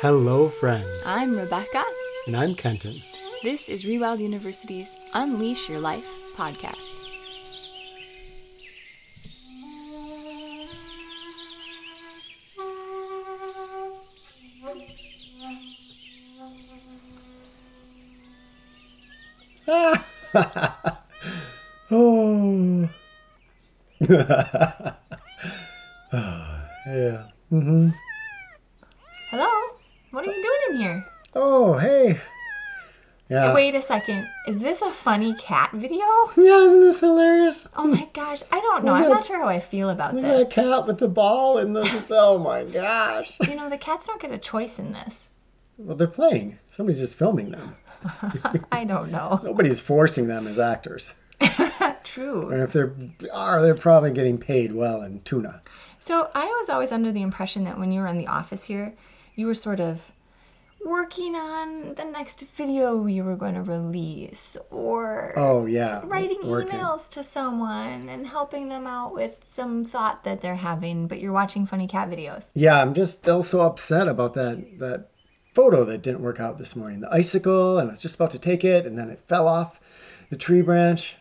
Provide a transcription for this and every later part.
Hello, friends. I'm Rebecca. And I'm Kenton. This is Rewild University's Unleash Your Life podcast. oh. yeah. Mm-hmm. Hello? What are you doing in here? Oh, hey. Yeah. Wait a second. Is this a funny cat video? Yeah, isn't this hilarious? Oh my gosh, I don't know. I'm not sure how I feel about Look at this. that cat with the ball and the. Oh my gosh. You know, the cats don't get a choice in this. Well, they're playing. Somebody's just filming them. I don't know. Nobody's forcing them as actors. True. And if they are, they're probably getting paid well in tuna. So I was always under the impression that when you were in the office here, you were sort of working on the next video you were going to release or Oh yeah. writing working. emails to someone and helping them out with some thought that they're having, but you're watching funny cat videos. Yeah, I'm just still so upset about that that photo that didn't work out this morning. The icicle, and I was just about to take it, and then it fell off the tree branch.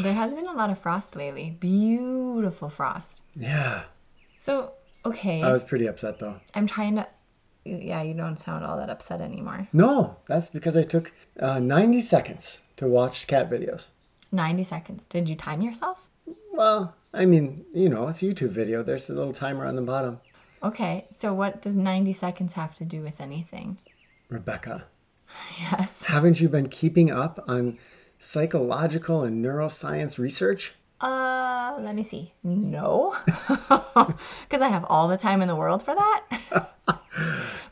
There has been a lot of frost lately. Beautiful frost. Yeah, So, okay. I was pretty upset though. I'm trying to. Yeah, you don't sound all that upset anymore. No, that's because I took uh, 90 seconds to watch cat videos. 90 seconds. Did you time yourself? Well, I mean, you know, it's a YouTube video. There's a little timer on the bottom. Okay, so what does 90 seconds have to do with anything? Rebecca, Yes. haven't you been keeping up on psychological and neuroscience research? Uh, let me see. No. Because I have all the time in the world for that.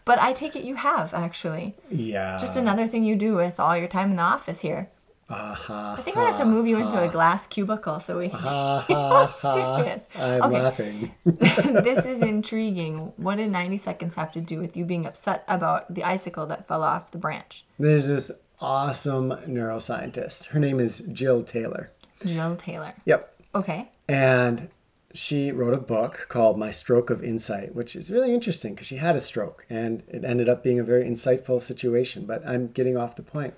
but I take it you have, actually. Yeah. Just another thing you do with all your time in the office here. Uh-huh. I think to have to move you into a glass cubicle so we can Ha get ha serious. I'm Okay. laughing. this is intriguing. What did 90 seconds have to do with you being upset about the icicle that fell off the branch? There's this awesome neuroscientist. Her name is Jill Taylor. Jill Taylor. Yep. Okay. And she wrote a book called My Stroke of Insight, which is really interesting because she had a stroke and it ended up being a very insightful situation. But I'm getting off the point.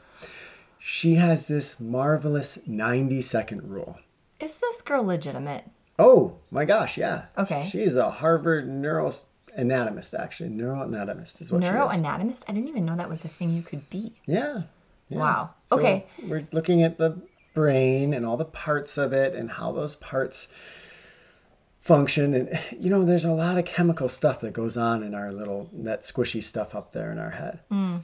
She has this marvelous 90 second rule. Is this girl legitimate? Oh my gosh, yeah. Okay. She's a Harvard neuroanatomist, actually. Neuroanatomist is what she is. Neuroanatomist? I didn't even know that was a thing you could be. Yeah. yeah. Wow. So Okay. We're looking at the brain and all the parts of it and how those parts function. And, you know, there's a lot of chemical stuff that goes on in our little, that squishy stuff up there in our head. Hmm.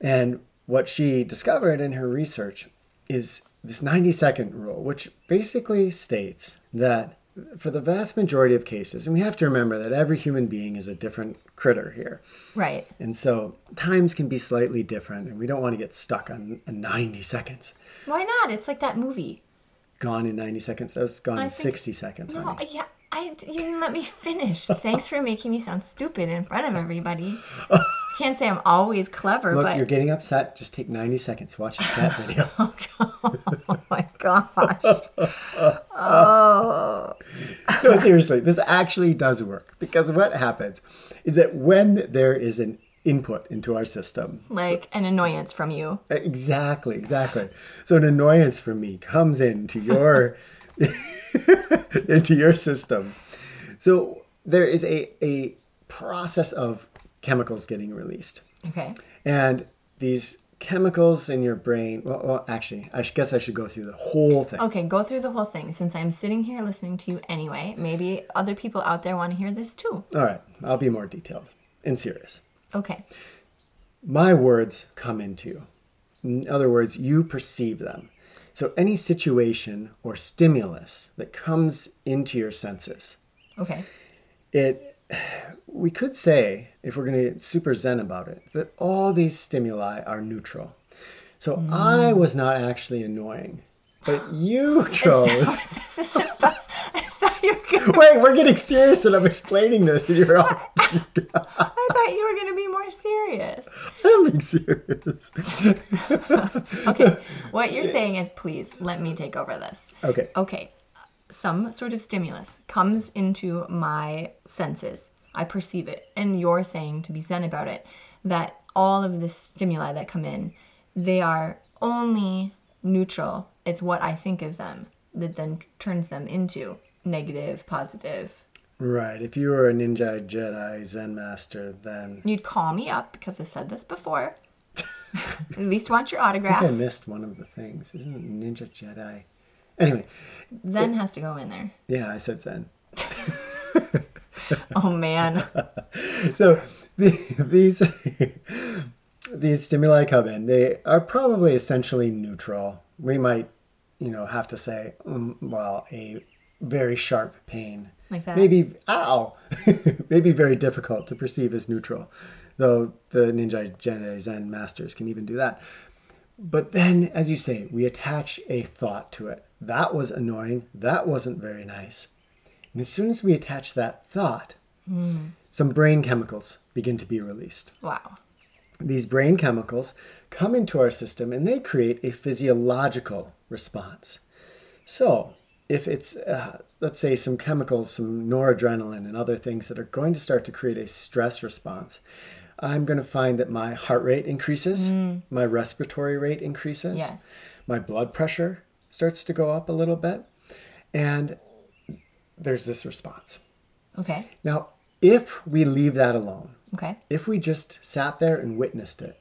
And what she discovered in her research is this 90 second rule, which basically states that for the vast majority of cases, and we have to remember that every human being is a different critter here. Right. And so times can be slightly different, and we don't want to get stuck on 90 seconds. Why not? It's like that movie. Gone in 90 seconds. That was gone I in think- 60 seconds, No, honey. yeah. I, you didn't let me finish. Thanks for making me sound stupid in front of everybody. Can't say I'm always clever, Look, but you're getting upset. Just take 90 seconds. Watch this cat video. Oh, oh my gosh. Oh. no, seriously, this actually does work. Because what happens is that when there is an input into our system, Like an annoyance from you. Exactly, exactly. So an annoyance from me comes into your into your system. So there is a, a process of chemicals getting released. Okay. And these chemicals in your brain, well, well actually, I guess I should go through the whole thing. Okay, go through the whole thing since I'm sitting here listening to you anyway. Maybe other people out there want to hear this too. All right, I'll be more detailed and serious. Okay. My words come into you. In other words, you perceive them. So any situation or stimulus that comes into your senses, Okay. it we could say if we're going to get super zen about it that all these stimuli are neutral so i was not actually annoying but you chose I thought you were gonna, wait we're getting serious and i'm explaining this and you're all I thought you were gonna be more serious. i'm being serious Okay. What you're saying is please let me take over this. okay Okay. Some sort of stimulus comes into my senses. I perceive it. And you're saying to be zen about it that all of the stimuli that come in, they are only neutral. It's what I think of them that then turns them into negative, positive. Right. If you were a ninja, Jedi, Zen master, then You'd call me up because I've said this before. At least want your I think I missed one of the things. Isn't it Ninja Jedi? Anyway, Zen has to go in there. yeah, I said Zen. Oh man. so the, these these stimuli come in. They are probably essentially neutral. We might, you know, have to say, um, well, a very sharp pain, Like that. maybe ow, maybe very difficult to perceive as neutral, though the Ninja Jedi Zen masters can even do that. But then, as you say, we attach a thought to it. That was annoying. That wasn't very nice. And as soon as we attach that thought, hmm. some brain chemicals begin to be released. Wow. These brain chemicals come into our system and they create a physiological response. So, if it's, uh, let's say, some chemicals, some noradrenaline and other things that are going to start to create a stress response, I'm going to find that my heart rate increases, my respiratory rate increases, Yes. my blood pressure starts to go up a little bit, and there's this response. Okay. Now, if we leave that alone, Okay. if we just sat there and witnessed it,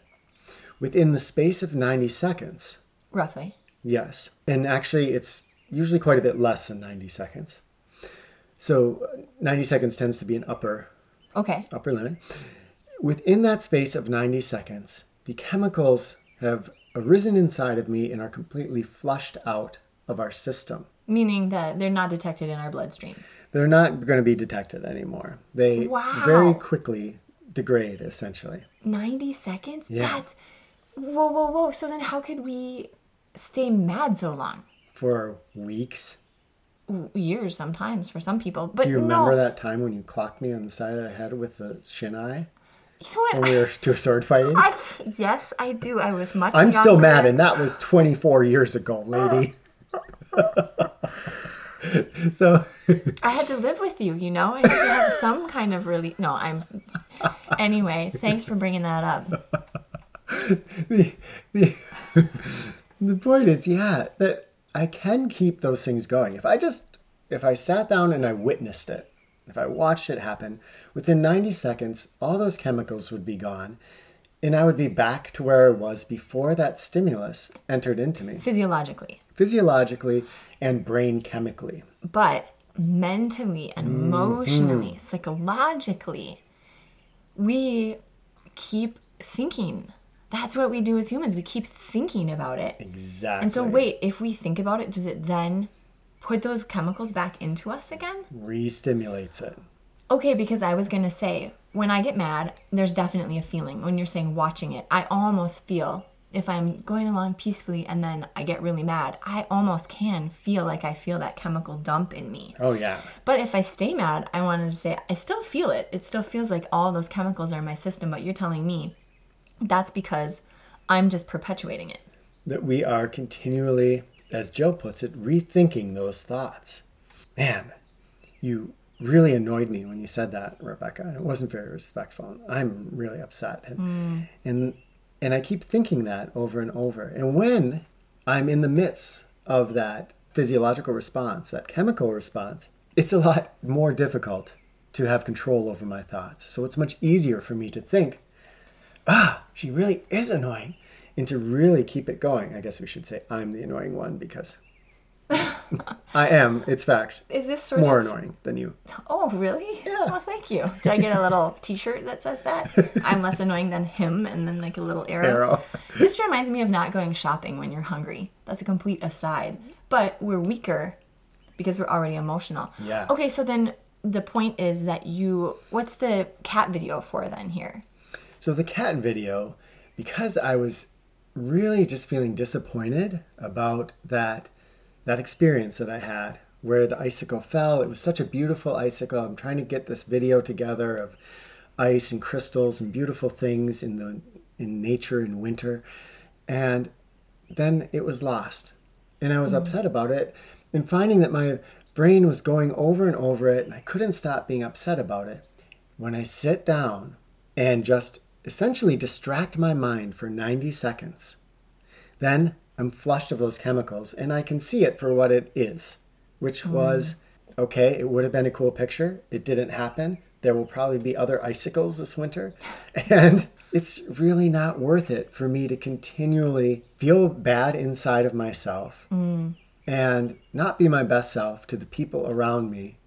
within the space of 90 seconds, Roughly. yes, and actually it's usually quite a bit less than 90 seconds. So uh, 90 seconds tends to be an upper Okay. upper limit. Within that space of 90 seconds, the chemicals have arisen inside of me and are completely flushed out of our system. Meaning that they're not detected in our bloodstream. They're not going to be detected anymore. They Wow. very quickly degrade, essentially. 90 seconds? Yeah. That's. Whoa, whoa, whoa. So then how could we stay mad so long? For weeks. Years sometimes for some people. But Do you no. remember that time when you clocked me on the side of the head with the shinai You know what? when we were to sword fighting? I, yes, I do. I was much I'm still mad, and that was 24 years ago, lady. Oh. so, I had to live with you, you know? I had to have some kind of really. No, I'm. Anyway, thanks for bringing that up. the, the, the point is, yeah, that I can keep those things going. If I just, if I sat down and I witnessed it, if I watched it happen, within 90 seconds, all those chemicals would be gone. And I would be back to where I was before that stimulus entered into me, Physiologically. physiologically and brain chemically. But mentally and Mm-hmm. emotionally, psychologically, we keep thinking. That's what we do as humans. We keep thinking about it. Exactly. And so, wait, if we think about it, does it then put those chemicals back into us again? Re-stimulates it. Okay, because I was gonna say, when I get mad, there's definitely a feeling. When you're saying watching it, I almost feel if I'm going along peacefully and then I get really mad, I almost can feel like I feel that chemical dump in me. Oh yeah. But if I stay mad, I wanted to say, I still feel it. It still feels like all those chemicals are in my system, but you're telling me that's because I'm just perpetuating it. that we are continually, as Joe puts it, rethinking those thoughts. Man, you really annoyed me when you said that, Rebecca. and It wasn't very respectful. I'm really upset. And, hmm. and and I keep thinking that over and over. And when I'm in the midst of that physiological response, that chemical response, it's a lot more difficult to have control over my thoughts. So it's much easier for me to think, ah, she really is annoying. And to really keep it going, I guess we should say I'm the annoying one because I am, it's fact, Is this sort more of annoying than you. Oh, really? Yeah. Well, thank you. Did I get a little T-shirt that says that? I'm less annoying than him, and then like a little arrow. Arrow. This reminds me of not going shopping when you're hungry. That's a complete aside. But we're weaker because we're already emotional. Yes. Okay, so then the point is that you. What's the cat video for then here? So the cat video, because I was really just feeling disappointed about that that experience that I had where the icicle fell. It was such a beautiful icicle. I'm trying to get this video together of ice and crystals and beautiful things in the in nature in winter. And then it was lost. And I was mm-hmm. upset about it and finding that my brain was going over and over it and I couldn't stop being upset about it. when I sit down and just essentially distract my mind for 90 seconds, then I'm flushed of those chemicals and I can see it for what it is, which oh, was okay, it would have been a cool picture. It didn't happen. There will probably be other icicles this winter. And it's really not worth it for me to continually feel bad inside of myself mm. and not be my best self to the people around me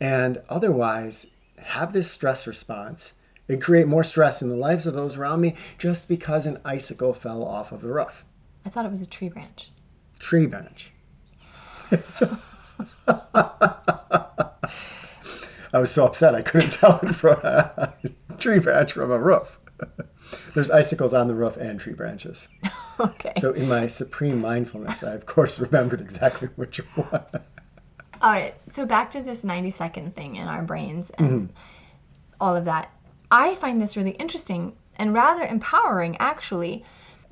and otherwise have this stress response and create more stress in the lives of those around me just because an icicle fell off of the roof. I thought it was a tree branch. Tree branch. I was so upset I couldn't tell it from a tree branch from a roof. There's icicles on the roof and tree branches. okay. So in my supreme mindfulness, I of course remembered exactly which one. All right. So back to this 90 second thing in our brains and mm-hmm. all of that. I find this really interesting and rather empowering, actually,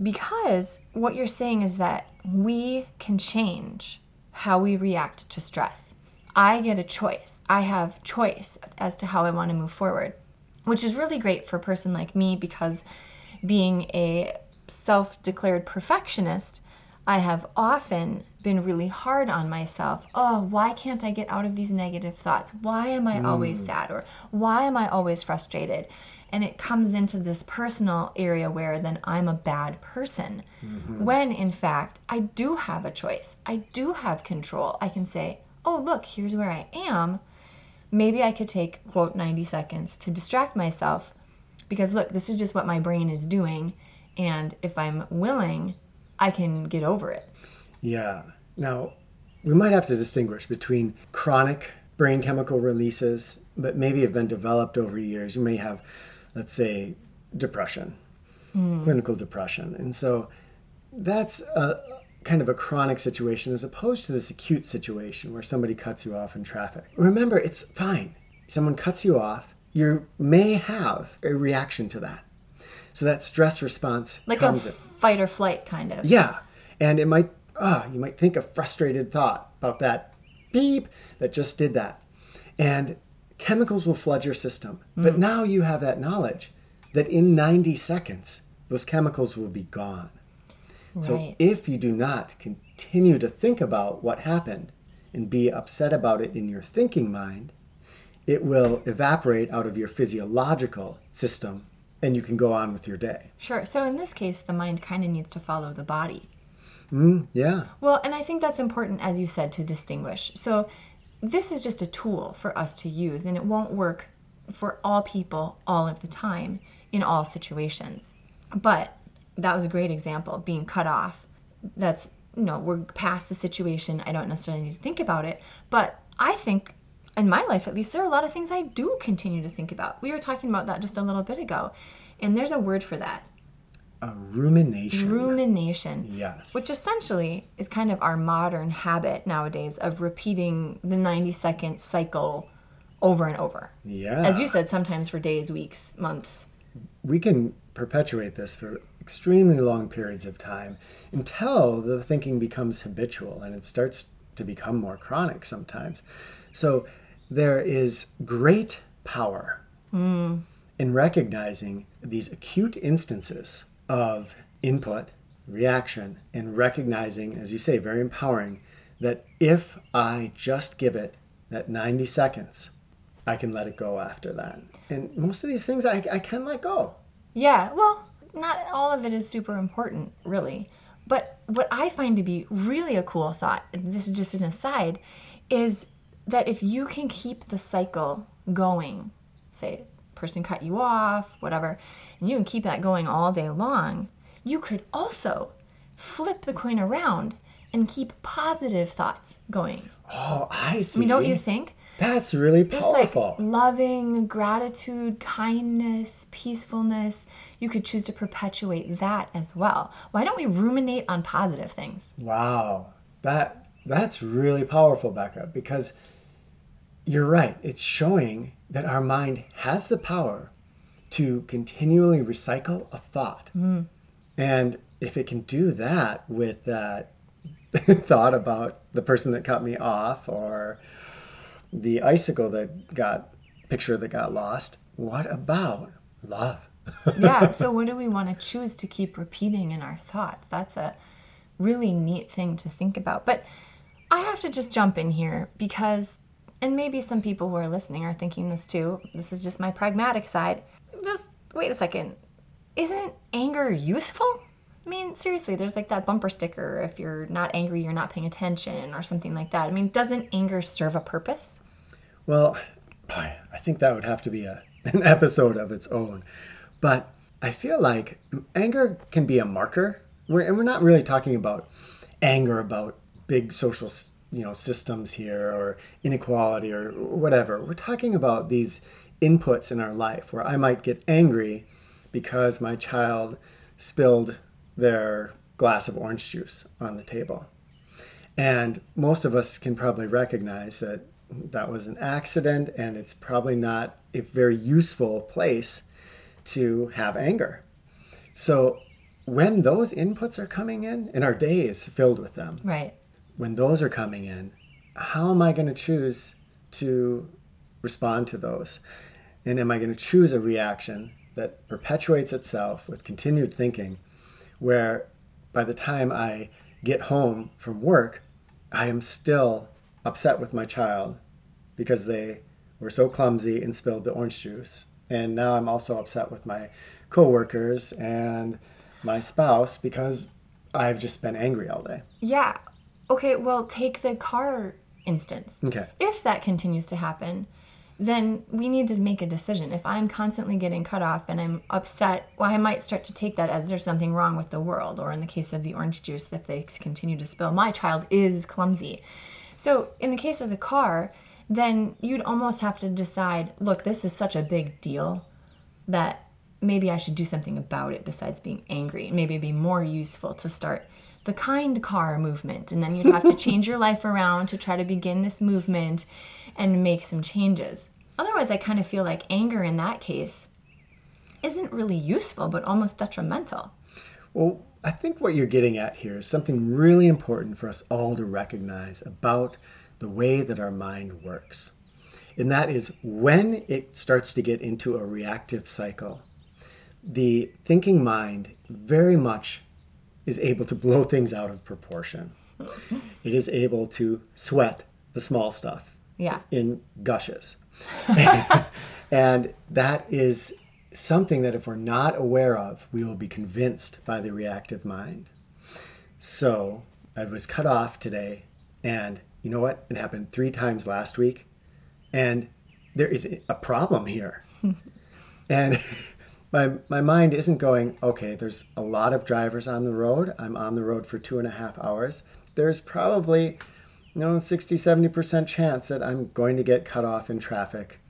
because what you're saying is that we can change how we react to stress. I get a choice. I have choice as to how I want to move forward, which is really great for a person like me because being a self declared perfectionist, I have often been really hard on myself. Oh, why can't I get out of these negative thoughts? Why am I always mm. sad? Or why am I always frustrated? And it comes into this personal area where then I'm a bad person. Mm-hmm. When in fact, I do have a choice. I do have control. I can say, oh, look, here's where I am. Maybe I could take, quote, 90 seconds to distract myself because look, this is just what my brain is doing. And if I'm willing, I can get over it. Yeah. Now, we might have to distinguish between chronic brain chemical releases, but maybe have been developed over years. You may have, let's say, depression, hmm. clinical depression. And so that's a kind of a chronic situation as opposed to this acute situation where somebody cuts you off in traffic. Remember, it's fine. Someone cuts you off, you may have a reaction to that. So that stress response Like a in. fight or flight kind of. Yeah, and it might ah, you might think a frustrated thought about that beep that just did that, and chemicals will flood your system. But now you have that knowledge that in 90 seconds those chemicals will be gone. So if you do not continue to think about what happened and be upset about it in your thinking mind, it will evaporate out of your physiological system and you can go on with your day. Sure. So in this case, the mind kind of needs to follow the body. Mm, yeah. Well, and I think that's important, as you said, to distinguish. So this is just a tool for us to use, and it won't work for all people all of the time in all situations. But that was a great example, being cut off. That's, you know, we're past the situation. I don't necessarily need to think about it. But I think, in my life at least, there are a lot of things I do continue to think about. We were talking about that just a little bit ago. And there's a word for that A rumination. rumination. Yes. Which essentially is kind of our modern habit nowadays of repeating the 90 second cycle over and over. yeah. As you said, sometimes for days, weeks, months. we can perpetuate this for extremely long periods of time until the thinking becomes habitual and it starts to become more chronic sometimes. So there is great power Mm, in recognizing these acute instances of input, reaction, and recognizing, as you say, very empowering, that if I just give it that 90 seconds, I can let it go after that. And most of these things I, I can let go. Yeah, well, not all of it is super important, really. But what I find to be really a cool thought, this is just an aside, is that if you can keep the cycle going, say, person cut you off, whatever, and you can keep that going all day long, you could also flip the coin around and keep positive thoughts going. Oh, I see. I mean, don't you think? That's really Just like powerful. loving, gratitude, kindness, peacefulness. You could choose to perpetuate that as well. Why don't we ruminate on positive things? wow. That that's really powerful, Becca, because you're right. It's showing that our mind has the power to continually recycle a thought. Mm. And if it can do that with that thought about the person that cut me off or the icicle that got picture that got lost. What about love? yeah. So, what do we want to choose to keep repeating in our thoughts? That's a really neat thing to think about. But I have to just jump in here because, and maybe some people who are listening are thinking this too. This is just my pragmatic side. Just wait a second. Isn't anger useful? I mean, seriously, there's like that bumper sticker if you're not angry, you're not paying attention, or something like that. I mean, doesn't anger serve a purpose? Well, I think that would have to be a, an episode of its own. But I feel like anger can be a marker. We're, and we're not really talking about anger about big social you know systems here or inequality or whatever. We're talking about these inputs in our life where I might get angry because my child spilled their glass of orange juice on the table. And most of us can probably recognize that that was an accident and it's probably not a very useful place to have anger. So when those inputs are coming in, and our day is filled with them, right? When those are coming in, how am I going to choose to respond to those? And am I going to choose a reaction that perpetuates itself with continued thinking where by the time I get home from work, I am still upset with my child because they were so clumsy and spilled the orange juice. And now I'm also upset with my coworkers and my spouse because I've just been angry all day. Yeah. Okay, well, take the car instance. Okay. If that continues to happen, then we need to make a decision. If I'm constantly getting cut off and I'm upset, well, I might start to take that as there's something wrong with the world. Or in the case of the orange juice, if they continue to spill, my child is clumsy. So in the case of the car, then you'd almost have to decide look, this is such a big deal that maybe I should do something about it besides being angry. Maybe it'd be more useful to start the kind car movement. And then you'd have to change your life around to try to begin this movement and make some changes. Otherwise, I kind of feel like anger in that case isn't really useful, but almost detrimental. Well, I think what you're getting at here is something really important for us all to recognize about the way that our mind works. And that is when it starts to get into a reactive cycle, the thinking mind very much is able to blow things out of proportion. it is able to sweat the small stuff yeah. in gushes. and that is something that if we're not aware of, we will be convinced by the reactive mind. So I was cut off today, and you know what? It happened three times last week, and there is a problem here. and my, my mind isn't going, okay, there's a lot of drivers on the road. I'm on the road for two and a half hours. There's probably you know, 60, 70% chance that I'm going to get cut off in traffic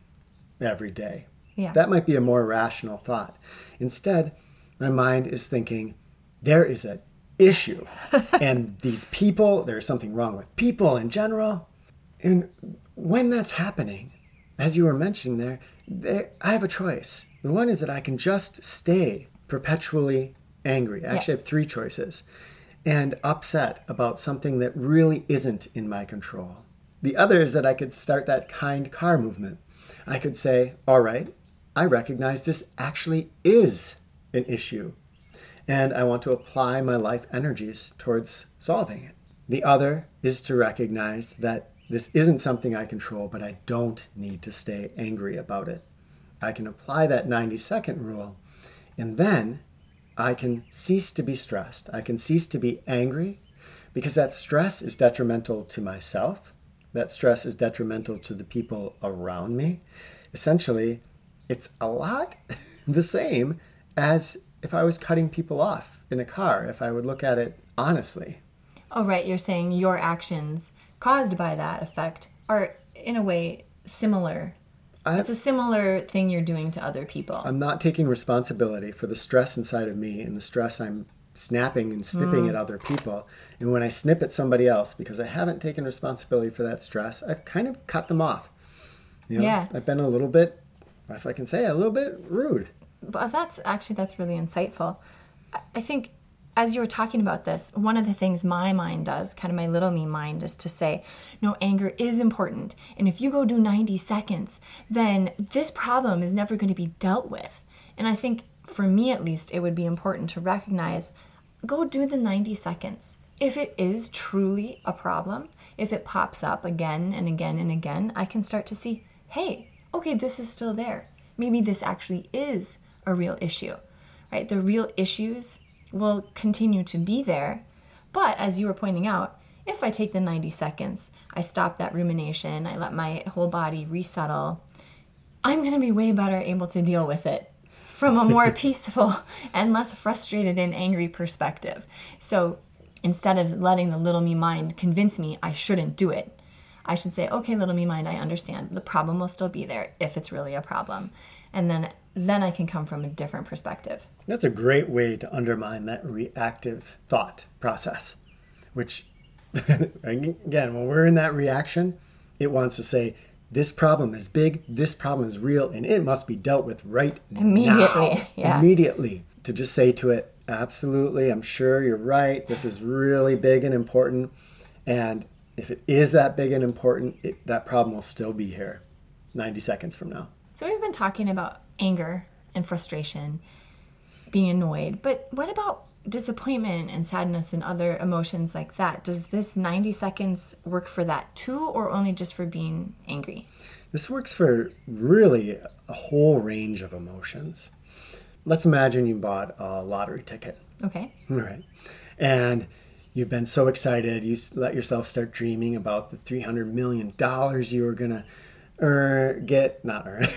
every day. Yeah. That might be a more rational thought. Instead, my mind is thinking, there is an issue. and these people, there's something wrong with people in general. And when that's happening, as you were mentioning there, there I have a choice. The one is that I can just stay perpetually angry. I actually Yes. have three choices and upset about something that really isn't in my control. The other is that I could start that kind car movement. I could say, all right, I recognize this actually is an issue, and I want to apply my life energies towards solving it. The other is to recognize that this isn't something I control, but I don't need to stay angry about it. I can apply that 90 second rule, and then I can cease to be stressed. I can cease to be angry because that stress is detrimental to myself. That stress is detrimental to the people around me. Essentially, it's a lot the same as if I was cutting people off in a car, if I would look at it honestly. Oh, right. You're saying your actions caused by that effect are, in a way, similar. It's a similar thing you're doing to other people. I'm not taking responsibility for the stress inside of me and the stress I'm snapping and snipping mm. at other people. And when I snip at somebody else because I haven't taken responsibility for that stress, I've kind of cut them off. You know, Yeah. I've been a little bit, if I can say, a little bit rude. but that's actually that's really insightful. I think as you were talking about this, one of the things my mind does, kind of my little me mind, is to say, no, anger is important. And if you go do 90 seconds, then this problem is never going to be dealt with. And I think for me at least, it would be important to recognize go do the 90 seconds. If it is truly a problem, if it pops up again and again and again, I can start to see, hey, okay, this is still there. Maybe this actually is a real issue, right? The real issues will continue to be there. But as you were pointing out, if I take the 90 seconds, I stop that rumination, I let my whole body resettle, I'm going to be way better able to deal with it from a more peaceful and less frustrated and angry perspective. So instead of letting the little me mind convince me I shouldn't do it, I should say, okay, little me mind, I understand. The problem will still be there if it's really a problem. And then then I can come from a different perspective. That's a great way to undermine that reactive thought process, which again, when we're in that reaction, it wants to say, this problem is big, this problem is real, and it must be dealt with right immediately. Now. Yeah. Immediately. To just say to it, absolutely, I'm sure you're right. This is really big and important. And if it is that big and important, it, that problem will still be here 90 seconds from now. So we've been talking about anger and frustration, being annoyed, but what about disappointment and sadness and other emotions like that, does this 90 seconds work for that too, or only just for being angry? This works for really a whole range of emotions. Let's imagine you bought a lottery ticket. Okay. All right. And you've been so excited, you let yourself start dreaming about the $300 million you were going to earn, get, not earn,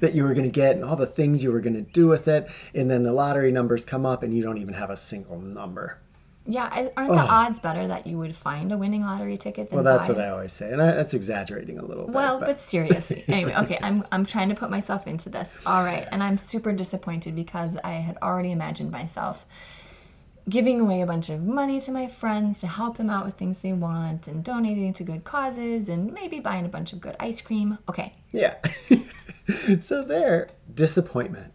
that you were going to get and all the things you were going to do with it. And then the lottery numbers come up and you don't even have a single number. Yeah, aren't the oh. odds better that you would find a winning lottery ticket? well, that's what I always say, and I, that's exaggerating a little bit. Well, but, but seriously, anyway, okay, I'm I'm trying to put myself into this. All right, and I'm super disappointed because I had already imagined myself giving away a bunch of money to my friends to help them out with things they want and donating to good causes and maybe buying a bunch of good ice cream. Okay. Yeah. so there, disappointment.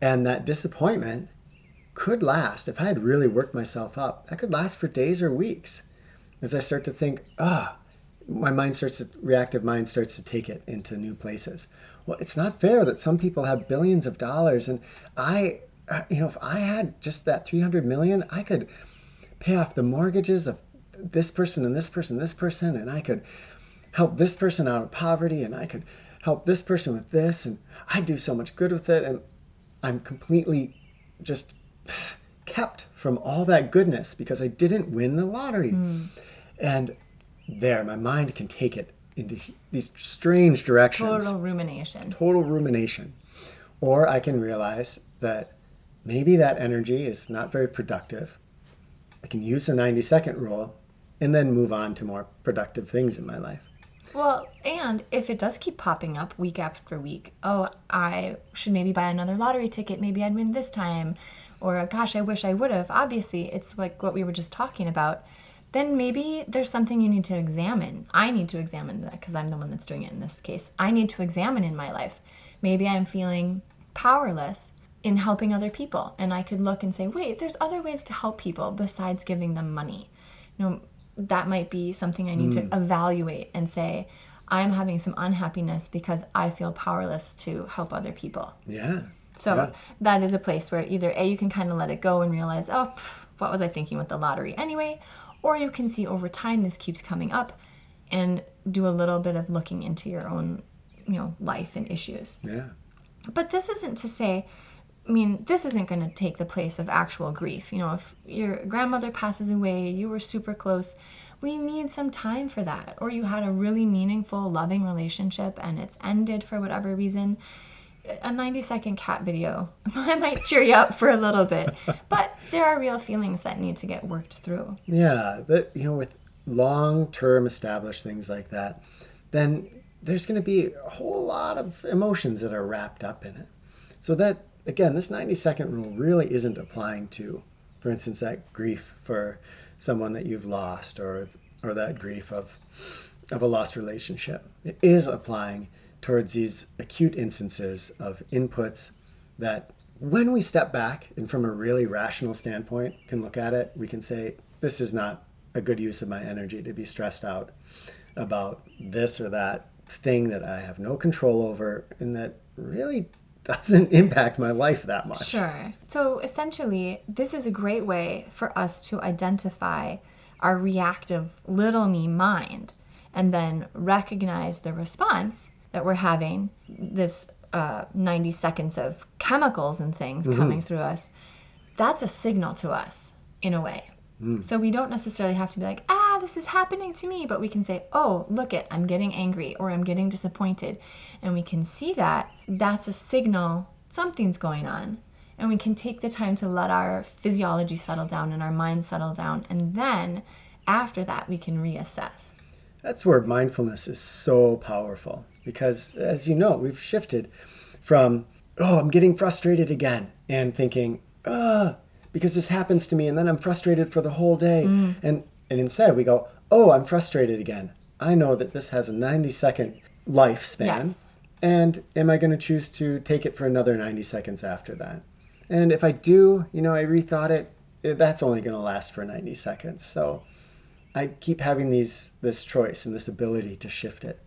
And that disappointment could last. If I had really worked myself up, that could last for days or weeks. As I start to think, ah, oh, my mind starts to, reactive mind starts to take it into new places. Well, it's not fair that some people have billions of dollars and I you know, if I had just that 300 million, I could pay off the mortgages of this person and this person, and this person, and I could help this person out of poverty, and I could help this person with this, and I'd do so much good with it, and I'm completely just kept from all that goodness because I didn't win the lottery. Mm. And there, my mind can take it into these strange directions. Total rumination. Total rumination. Or I can realize that maybe that energy is not very productive. I can use the 90 second rule and then move on to more productive things in my life. Well, and if it does keep popping up week after week, oh, I should maybe buy another lottery ticket. Maybe I'd win this time. Or, gosh, I wish I would have. Obviously, it's like what we were just talking about. Then maybe there's something you need to examine. I need to examine that because I'm the one that's doing it in this case. I need to examine in my life. Maybe I'm feeling powerless in helping other people. And I could look and say, wait, there's other ways to help people besides giving them money. You know, that might be something I need mm. to evaluate and say, I'm having some unhappiness because I feel powerless to help other people. Yeah. So yeah. that is a place where either A, you can kind of let it go and realize, oh, pff, what was I thinking with the lottery anyway? Or you can see over time this keeps coming up and do a little bit of looking into your own, you know, life and issues. Yeah. But this isn't to say I mean, this isn't going to take the place of actual grief. You know, if your grandmother passes away, you were super close, we need some time for that. Or you had a really meaningful, loving relationship and it's ended for whatever reason. A 90 second cat video might cheer you up for a little bit, but there are real feelings that need to get worked through. Yeah, but you know, with long term established things like that, then there's going to be a whole lot of emotions that are wrapped up in it. So that again, this 90 second rule really isn't applying to, for instance, that grief for someone that you've lost or, or that grief of, of a lost relationship. It is applying towards these acute instances of inputs that when we step back and from a really rational standpoint can look at it, we can say, this is not a good use of my energy to be stressed out about this or that thing that I have no control over and that really doesn't impact my life that much. Sure. So essentially, this is a great way for us to identify our reactive little me mind and then recognize the response that we're having this uh, 90 seconds of chemicals and things Mm-hmm. coming through us. That's a signal to us in a way. Mm. So we don't necessarily have to be like, ah, this is happening to me, but we can say, oh, look it, I'm getting angry or I'm getting disappointed. And we can see that that's a signal something's going on. And we can take the time to let our physiology settle down and our mind settle down. And then after that, we can reassess. That's where mindfulness is so powerful because, as you know, we've shifted from, oh, I'm getting frustrated again, and thinking, ah, because this happens to me, and then I'm frustrated for the whole day. And, and instead, we go, oh, I'm frustrated again. I know that this has a 90 second lifespan. Yes. And am I going to choose to take it for another 90 seconds after that? And if I do, you know, I rethought it, eh, that's only going to last for 90 seconds. So I keep having these this choice and this ability to shift it.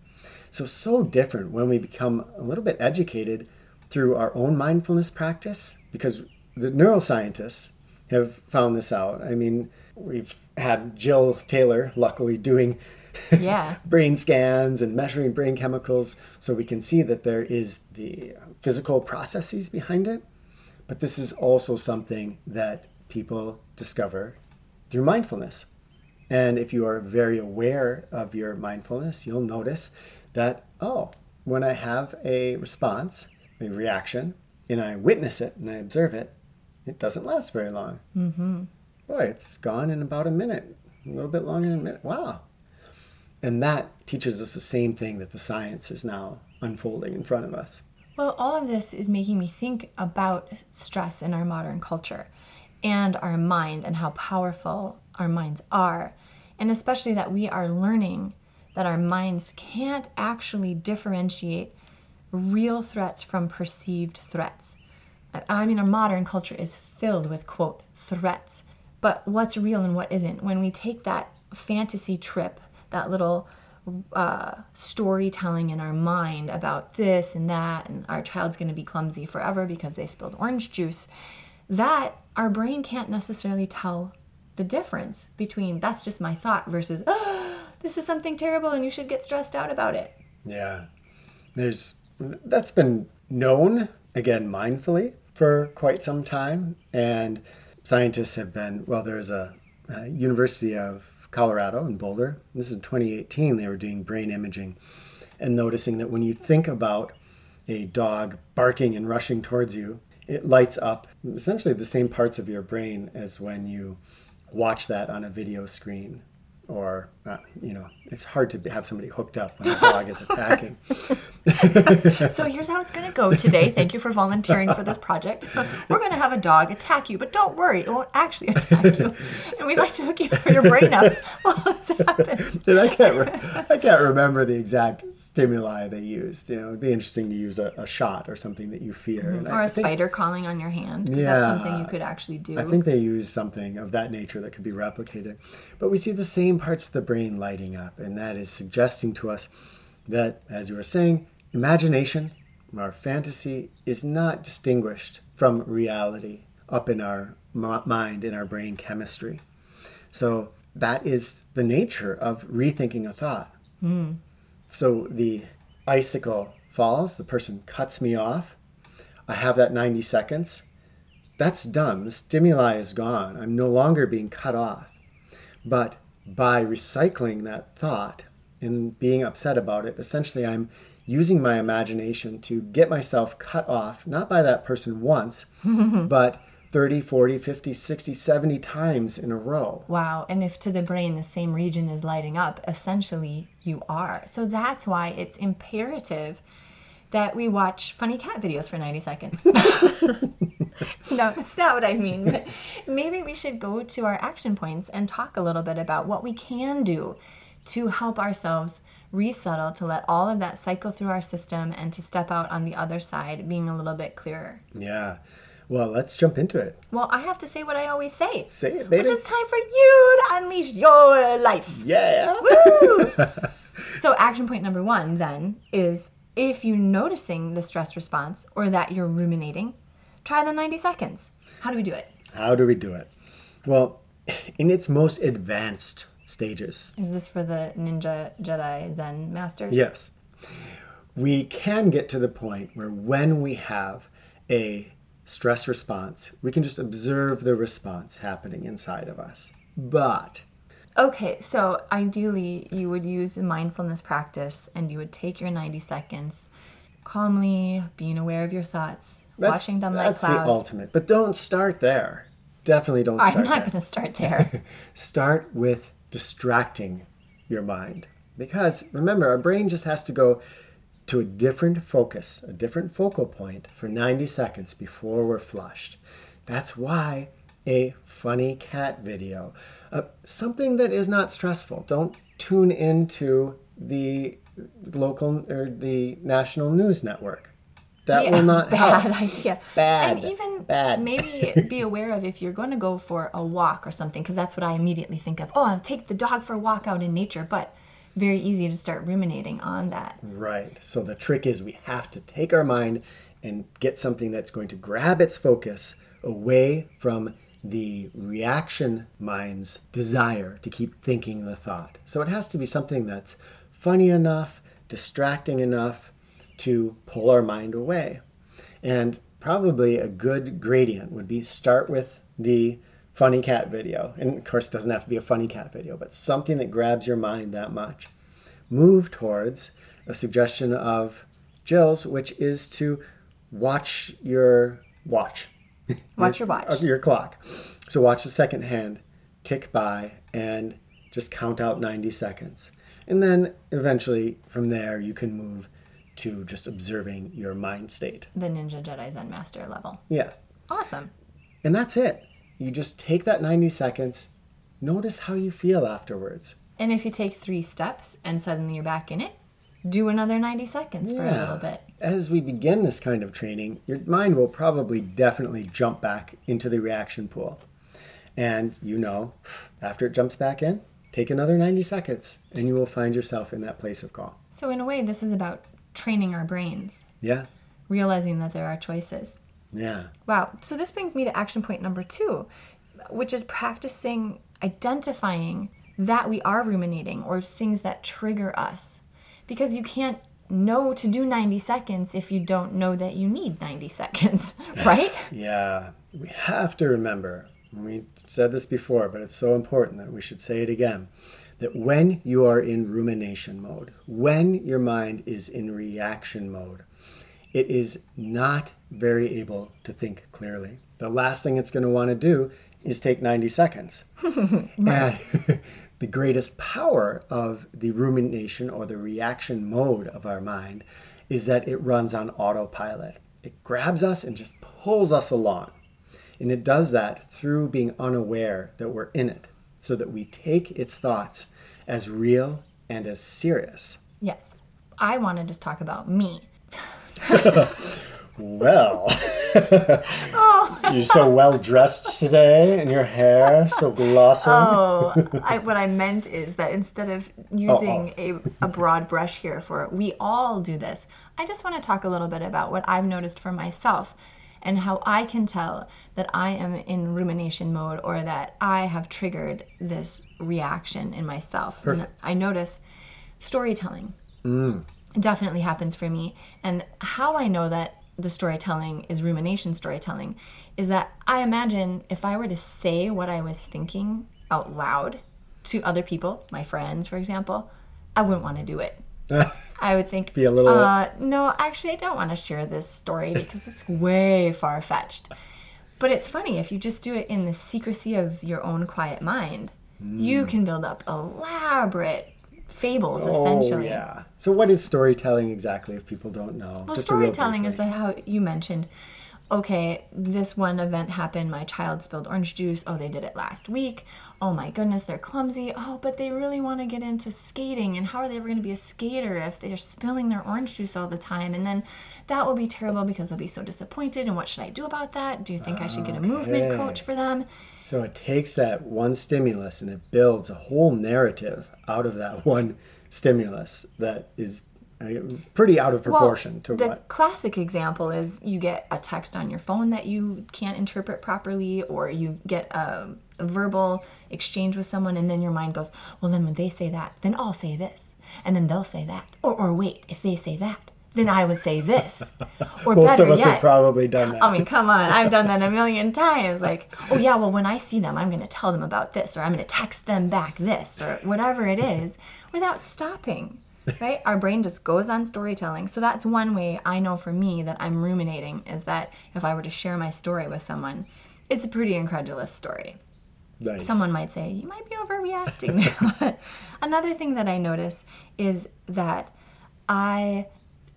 So so different when we become a little bit educated through our own mindfulness practice because the neuroscientists have found this out. I mean, we've had Jill Taylor luckily doing Yeah. brain scans and measuring brain chemicals so we can see that there is the physical processes behind it. But this is also something that people discover through mindfulness. And if you are very aware of your mindfulness, you'll notice that, oh, when I have a response, a reaction, and I witness it and I observe it, it doesn't last very long. Mm-hmm. Boy, it's gone in about a minute, a little bit longer than a minute. Wow. And that teaches us the same thing that the science is now unfolding in front of us. Well, all of this is making me think about stress in our modern culture and our mind and how powerful our minds are. And especially that we are learning that our minds can't actually differentiate real threats from perceived threats. I- mean, our modern culture is filled with, quote, threats. But what's real and what isn't? When we take that fantasy trip, that little uh, storytelling in our mind about this and that, and our child's going to be clumsy forever because they spilled orange juice, that our brain can't necessarily tell the difference between that's just my thought versus, oh, this is something terrible and you should get stressed out about it. Yeah. There's that's been known again mindfully for quite some time and scientists have been well there's a, a University of Colorado in Boulder. This is 2018 they were doing brain imaging and noticing that when you think about a dog barking and rushing towards you, it lights up essentially the same parts of your brain as when you watch that on a video screen or uh, you know it's hard to have somebody hooked up when a dog is attacking So here's how it's going to go today. Thank you for volunteering for this project. We're going to have a dog attack you, but don't worry, it won't actually attack you. And we'd like to hook you your brain up while this happens. and I can't re- I can't remember the exact stimuli they used. You know, it'd be interesting to use a, a shot or something that you fear. And Or I a think, spider crawling on your hand. Yeah. That's something you could actually do. I think they use something of that nature that could be replicated. But we see the same parts of the brain lighting up, and that is suggesting to us that, as you were saying, imagination, our fantasy, is not distinguished from reality up in our mind, in our brain chemistry. So that is the nature of rethinking a thought. Hmm. So the icicle falls, the person cuts me off. I have that 90 seconds. That's done. The stimuli is gone. I'm no longer being cut off. But by recycling that thought and being upset about it, essentially I'm using my imagination to get myself cut off, not by that person once, but 30, 40, 50, 60, 70 times in a row. Wow. And if to the brain the same region is lighting up, essentially you are. So that's why it's imperative that we watch funny cat videos for 90 seconds. no, that's not what I mean. But maybe we should go to our action points and talk a little bit about what we can do to help ourselves resettle, to let all of that cycle through our system, and to step out on the other side being a little bit clearer. Yeah. Well, let's jump into it. Well, I have to say what I always say. Say it, baby. Which is time for you to unleash your life. yeah. Woo! So, action point number one then is if you're noticing the stress response or that you're ruminating, try the 90 seconds. How do we do it? How do we do it? Well, in its most advanced stages, Is this for the Ninja Jedi Zen masters? yes, we can get to the point where when we have a stress response, we can just observe the response happening inside of us. But Okay, so ideally you would use a mindfulness practice and you would take your 90 seconds calmly, being aware of your thoughts, that's, watching them like that's clouds. the ultimate. But don't start there. Definitely don't start I'm not going to start there. start with distracting your mind. Because remember, our brain just has to go to a different focus, a different focal point for 90 seconds before we're flushed. That's why a funny cat video, uh, something that is not stressful. Don't tune into the local or the national news network. That Yeah, will not bad help. idea. Bad. And even Bad. maybe be aware of if you're going to go for a walk or something, because that's what I immediately think of. Oh, I'll take the dog for a walk out in nature, but very easy to start ruminating on that. Right. So the trick is we have to take our mind and get something that's going to grab its focus away from the reaction mind's desire to keep thinking the thought. So it has to be something that's funny enough, distracting enough to pull our mind away. And probably a good gradient would be start with the funny cat video. And of course, it doesn't have to be a funny cat video, but something that grabs your mind that much. Move towards a suggestion of Jill's, which is to watch your watch. Watch your watch. Your clock. So watch the second hand tick by and just count out 90 seconds. And then eventually from there you can move to just observing your mind state. The Ninja Jedi Zen Master level. Yeah. Awesome. And that's it. You just take that 90 seconds, notice how you feel afterwards. And if you take three steps and suddenly you're back in it, do another 90 seconds for a little bit. As we begin this kind of training, your mind will probably definitely jump back into the reaction pool. And you know, after it jumps back in, take another 90 seconds and you will find yourself in that place of calm. So, in a way, this is about training our brains, Yeah, realizing that there are choices. yeah, Wow. So this brings me to action point number two, which is practicing identifying that we are ruminating or things that trigger us. Because you can't know to do 90 seconds if you don't know that you need 90 seconds, right? yeah. We have to remember, and we said this before, but it's so important that we should say it again, that when you are in rumination mode, when your mind is in reaction mode, it is not very able to think clearly. The last thing it's going to want to do is take 90 seconds. And the greatest power of the rumination or the reaction mode of our mind is that it runs on autopilot. It grabs us and just pulls us along. And it does that through being unaware that we're in it, so that we take its thoughts as real and as serious. Yes. I want to just talk about me. Well, Oh, you're so well dressed today, and your hair so glossy. Oh, I, what I meant is that instead of using A, a broad brush here for we all do this, I just want to talk a little bit about what I've noticed for myself and how I can tell that I am in rumination mode or that I have triggered this reaction in myself. And I notice storytelling Mm, definitely happens for me. And how I know that the storytelling is rumination storytelling is that I imagine if I were to say what I was thinking out loud to other people, my friends, for example, I wouldn't want to do it. I would think, Be a little- uh, no, actually, I don't want to share this story because it's way far fetched. But it's funny if you just do it in the secrecy of your own quiet mind, Mm. you can build up elaborate fables, oh, essentially. yeah. So, what is storytelling exactly if people don't know? Well, Just storytelling is the how you mentioned. Okay, this one event happened, my child spilled orange juice. Oh, they did it last week. Oh my goodness, they're clumsy. Oh, but they really want to get into skating. And how are they ever going to be a skater if they're spilling their orange juice all the time? And then that will be terrible because they'll be so disappointed. And what should I do about that? Do you think I should get a movement coach for them? So it takes that one stimulus and it builds a whole narrative out of that one stimulus that is Uh, pretty out of proportion to what. the what. classic example is you get a text on your phone that you can't interpret properly, or you get a, a verbal exchange with someone, and then your mind goes, well, then when they say that, then I'll say this, and then they'll say that, or or wait, if they say that, then I would say this, or Most better of us yet. have probably done that. I mean, come on. I've done that a million times. Like, oh, yeah, well, when I see them, I'm going to tell them about this, or I'm going to text them back this, or whatever it is, without stopping. Right? Our brain just goes on storytelling. So that's one way I know for me that I'm ruminating is that if I were to share my story with someone, it's a pretty incredulous story. nice. Someone might say, you might be overreacting there. But Another thing that I notice is that I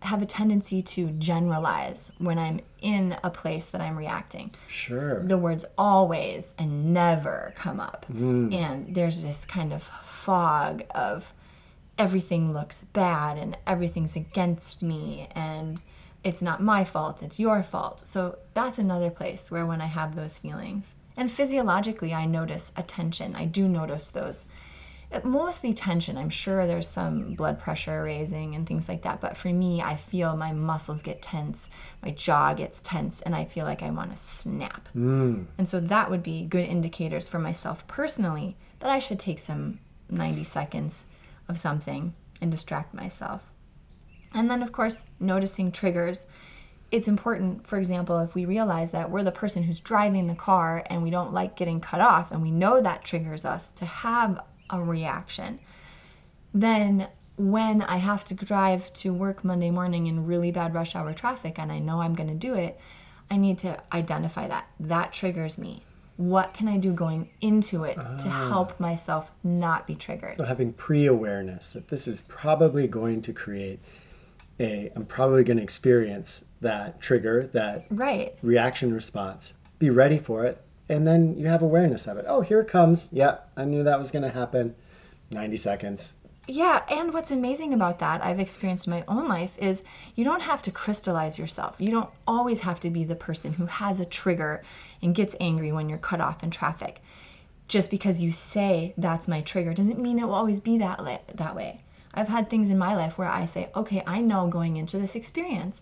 have a tendency to generalize when I'm in a place that I'm reacting. Sure. The words always and never come up. Mm. And there's this kind of fog of everything looks bad and everything's against me and it's not my fault, it's your fault. So that's another place where when I have those feelings. And physiologically, I notice a tension. I do notice those. uh, Mostly tension. I'm sure there's some blood pressure raising and things like that. But for me, I feel my muscles get tense, my jaw gets tense, and I feel like I want to snap. Mm. And so that would be good indicators for myself personally that I should take some 90 seconds of something and distract myself. And then, of course, noticing triggers. It's important, for example, if we realize that we're the person who's driving the car and we don't like getting cut off and we know that triggers us to have a reaction, then when I have to drive to work Monday morning in really bad rush hour traffic and I know I'm going to do it, I need to identify that. That triggers me. What can I do going into it to ah. help myself not be triggered? So having pre-awareness that this is probably going to create a, I'm probably going to experience that trigger, that Right. reaction response. Be ready for it, and then you have awareness of it. Oh, here it comes. Yeah, I knew that was going to happen. 90 seconds. Yeah, and what's amazing about that, I've experienced in my own life, is you don't have to crystallize yourself. You don't always have to be the person who has a trigger and gets angry when you're cut off in traffic. Just because you say that's my trigger doesn't mean it will always be that la- that way. I've had things in my life where I say, "Okay, I know going into this experience."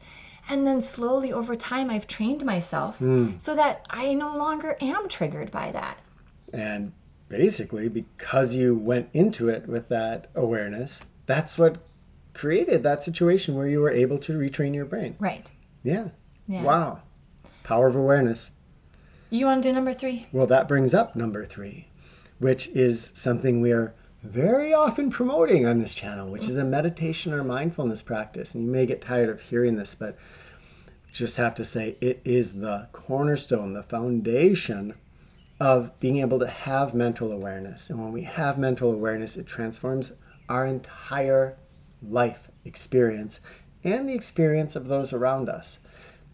And then slowly over time I've trained myself hmm. so that I no longer am triggered by that. And basically, because you went into it with that awareness, that's what created that situation where you were able to retrain your brain. Right. Yeah. Yeah. Wow. Power of awareness. You want to do number 3? Well, that brings up number three, which is something we are very often promoting on this channel, which is a meditation or mindfulness practice. And you may get tired of hearing this, but just have to say it is the cornerstone, the foundation of being able to have mental awareness. And when we have mental awareness, it transforms our entire life experience and the experience of those around us.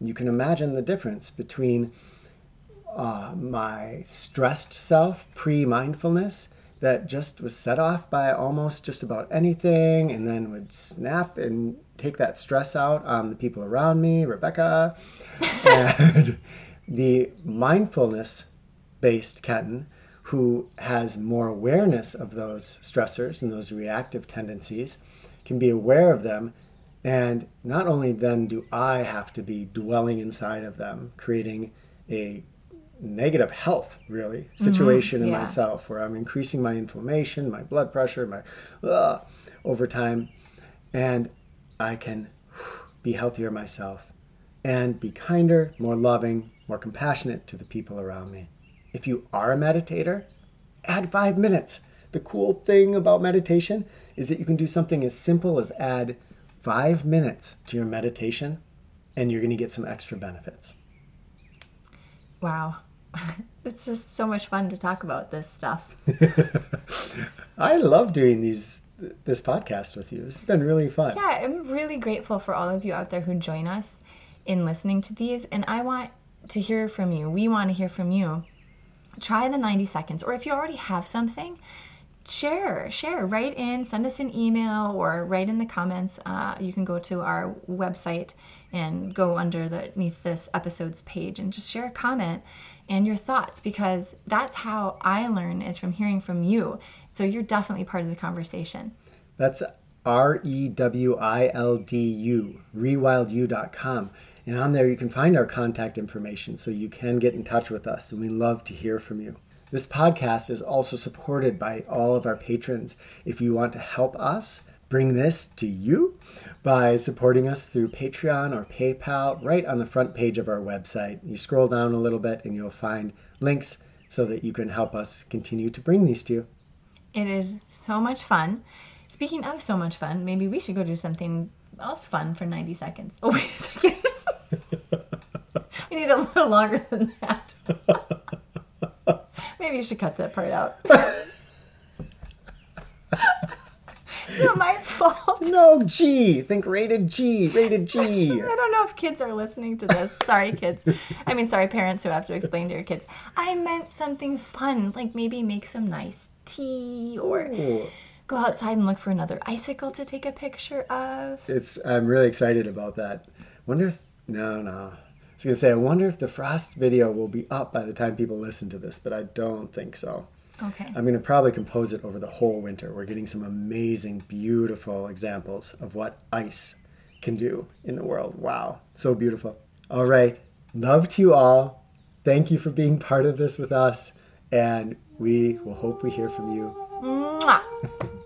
You can imagine the difference between uh, my stressed self pre mindfulness that just was set off by almost just about anything and then would snap and take that stress out on the people around me, Rebecca, and the mindfulness based Kenton who has more awareness of those stressors and those reactive tendencies can be aware of them and not only then do I have to be dwelling inside of them, creating a negative health really situation in yeah. myself where I'm increasing my inflammation, my blood pressure, my uh, over time, and I can be healthier myself and be kinder, more loving, more compassionate to the people around me. If you are a meditator, add five minutes. The cool thing about meditation is that you can do something as simple as add five minutes to your meditation and you're going to get some extra benefits. Wow. It's just so much fun to talk about this stuff. I love doing these this podcast with you. This has been really fun. Yeah, I'm really grateful for all of you out there who join us in listening to these. And I want to hear from you. We want to hear from you. Try the 90 seconds, or if you already have something, share, share, write in, send us an email, or write in the comments. Uh, you can go to our website and go underneath this episode's page and just share a comment and your thoughts because that's how I learn is from hearing from you. So you're definitely part of the conversation. That's R E W I L D U, rewildu.com. And on there, you can find our contact information so you can get in touch with us. And we love to hear from you. This podcast is also supported by all of our patrons. If you want to help us bring this to you by supporting us through Patreon or PayPal, right on the front page of our website, you scroll down a little bit and you'll find links so that you can help us continue to bring these to you. It is so much fun. Speaking of so much fun, maybe we should go do something else fun for 90 seconds. Oh, wait a second. we need a little longer than that. maybe you should cut that part out. it's not my fault. No, G. Think rated G. Rated G. I don't know if kids are listening to this. Sorry, kids. I mean, sorry, parents who have to explain to your kids. I meant something fun, like maybe make some nice tea or Ooh. go outside and look for another icicle to take a picture of. It's. I'm really excited about that. Wonder if. No, no. I was gonna say. I wonder if the frost video will be up by the time people listen to this, but I don't think so. Okay. I'm gonna probably compose it over the whole winter. We're getting some amazing, beautiful examples of what ice can do in the world. Wow, so beautiful. All right, love to you all. Thank you for being part of this with us, and we will hope we hear from you. Mwah.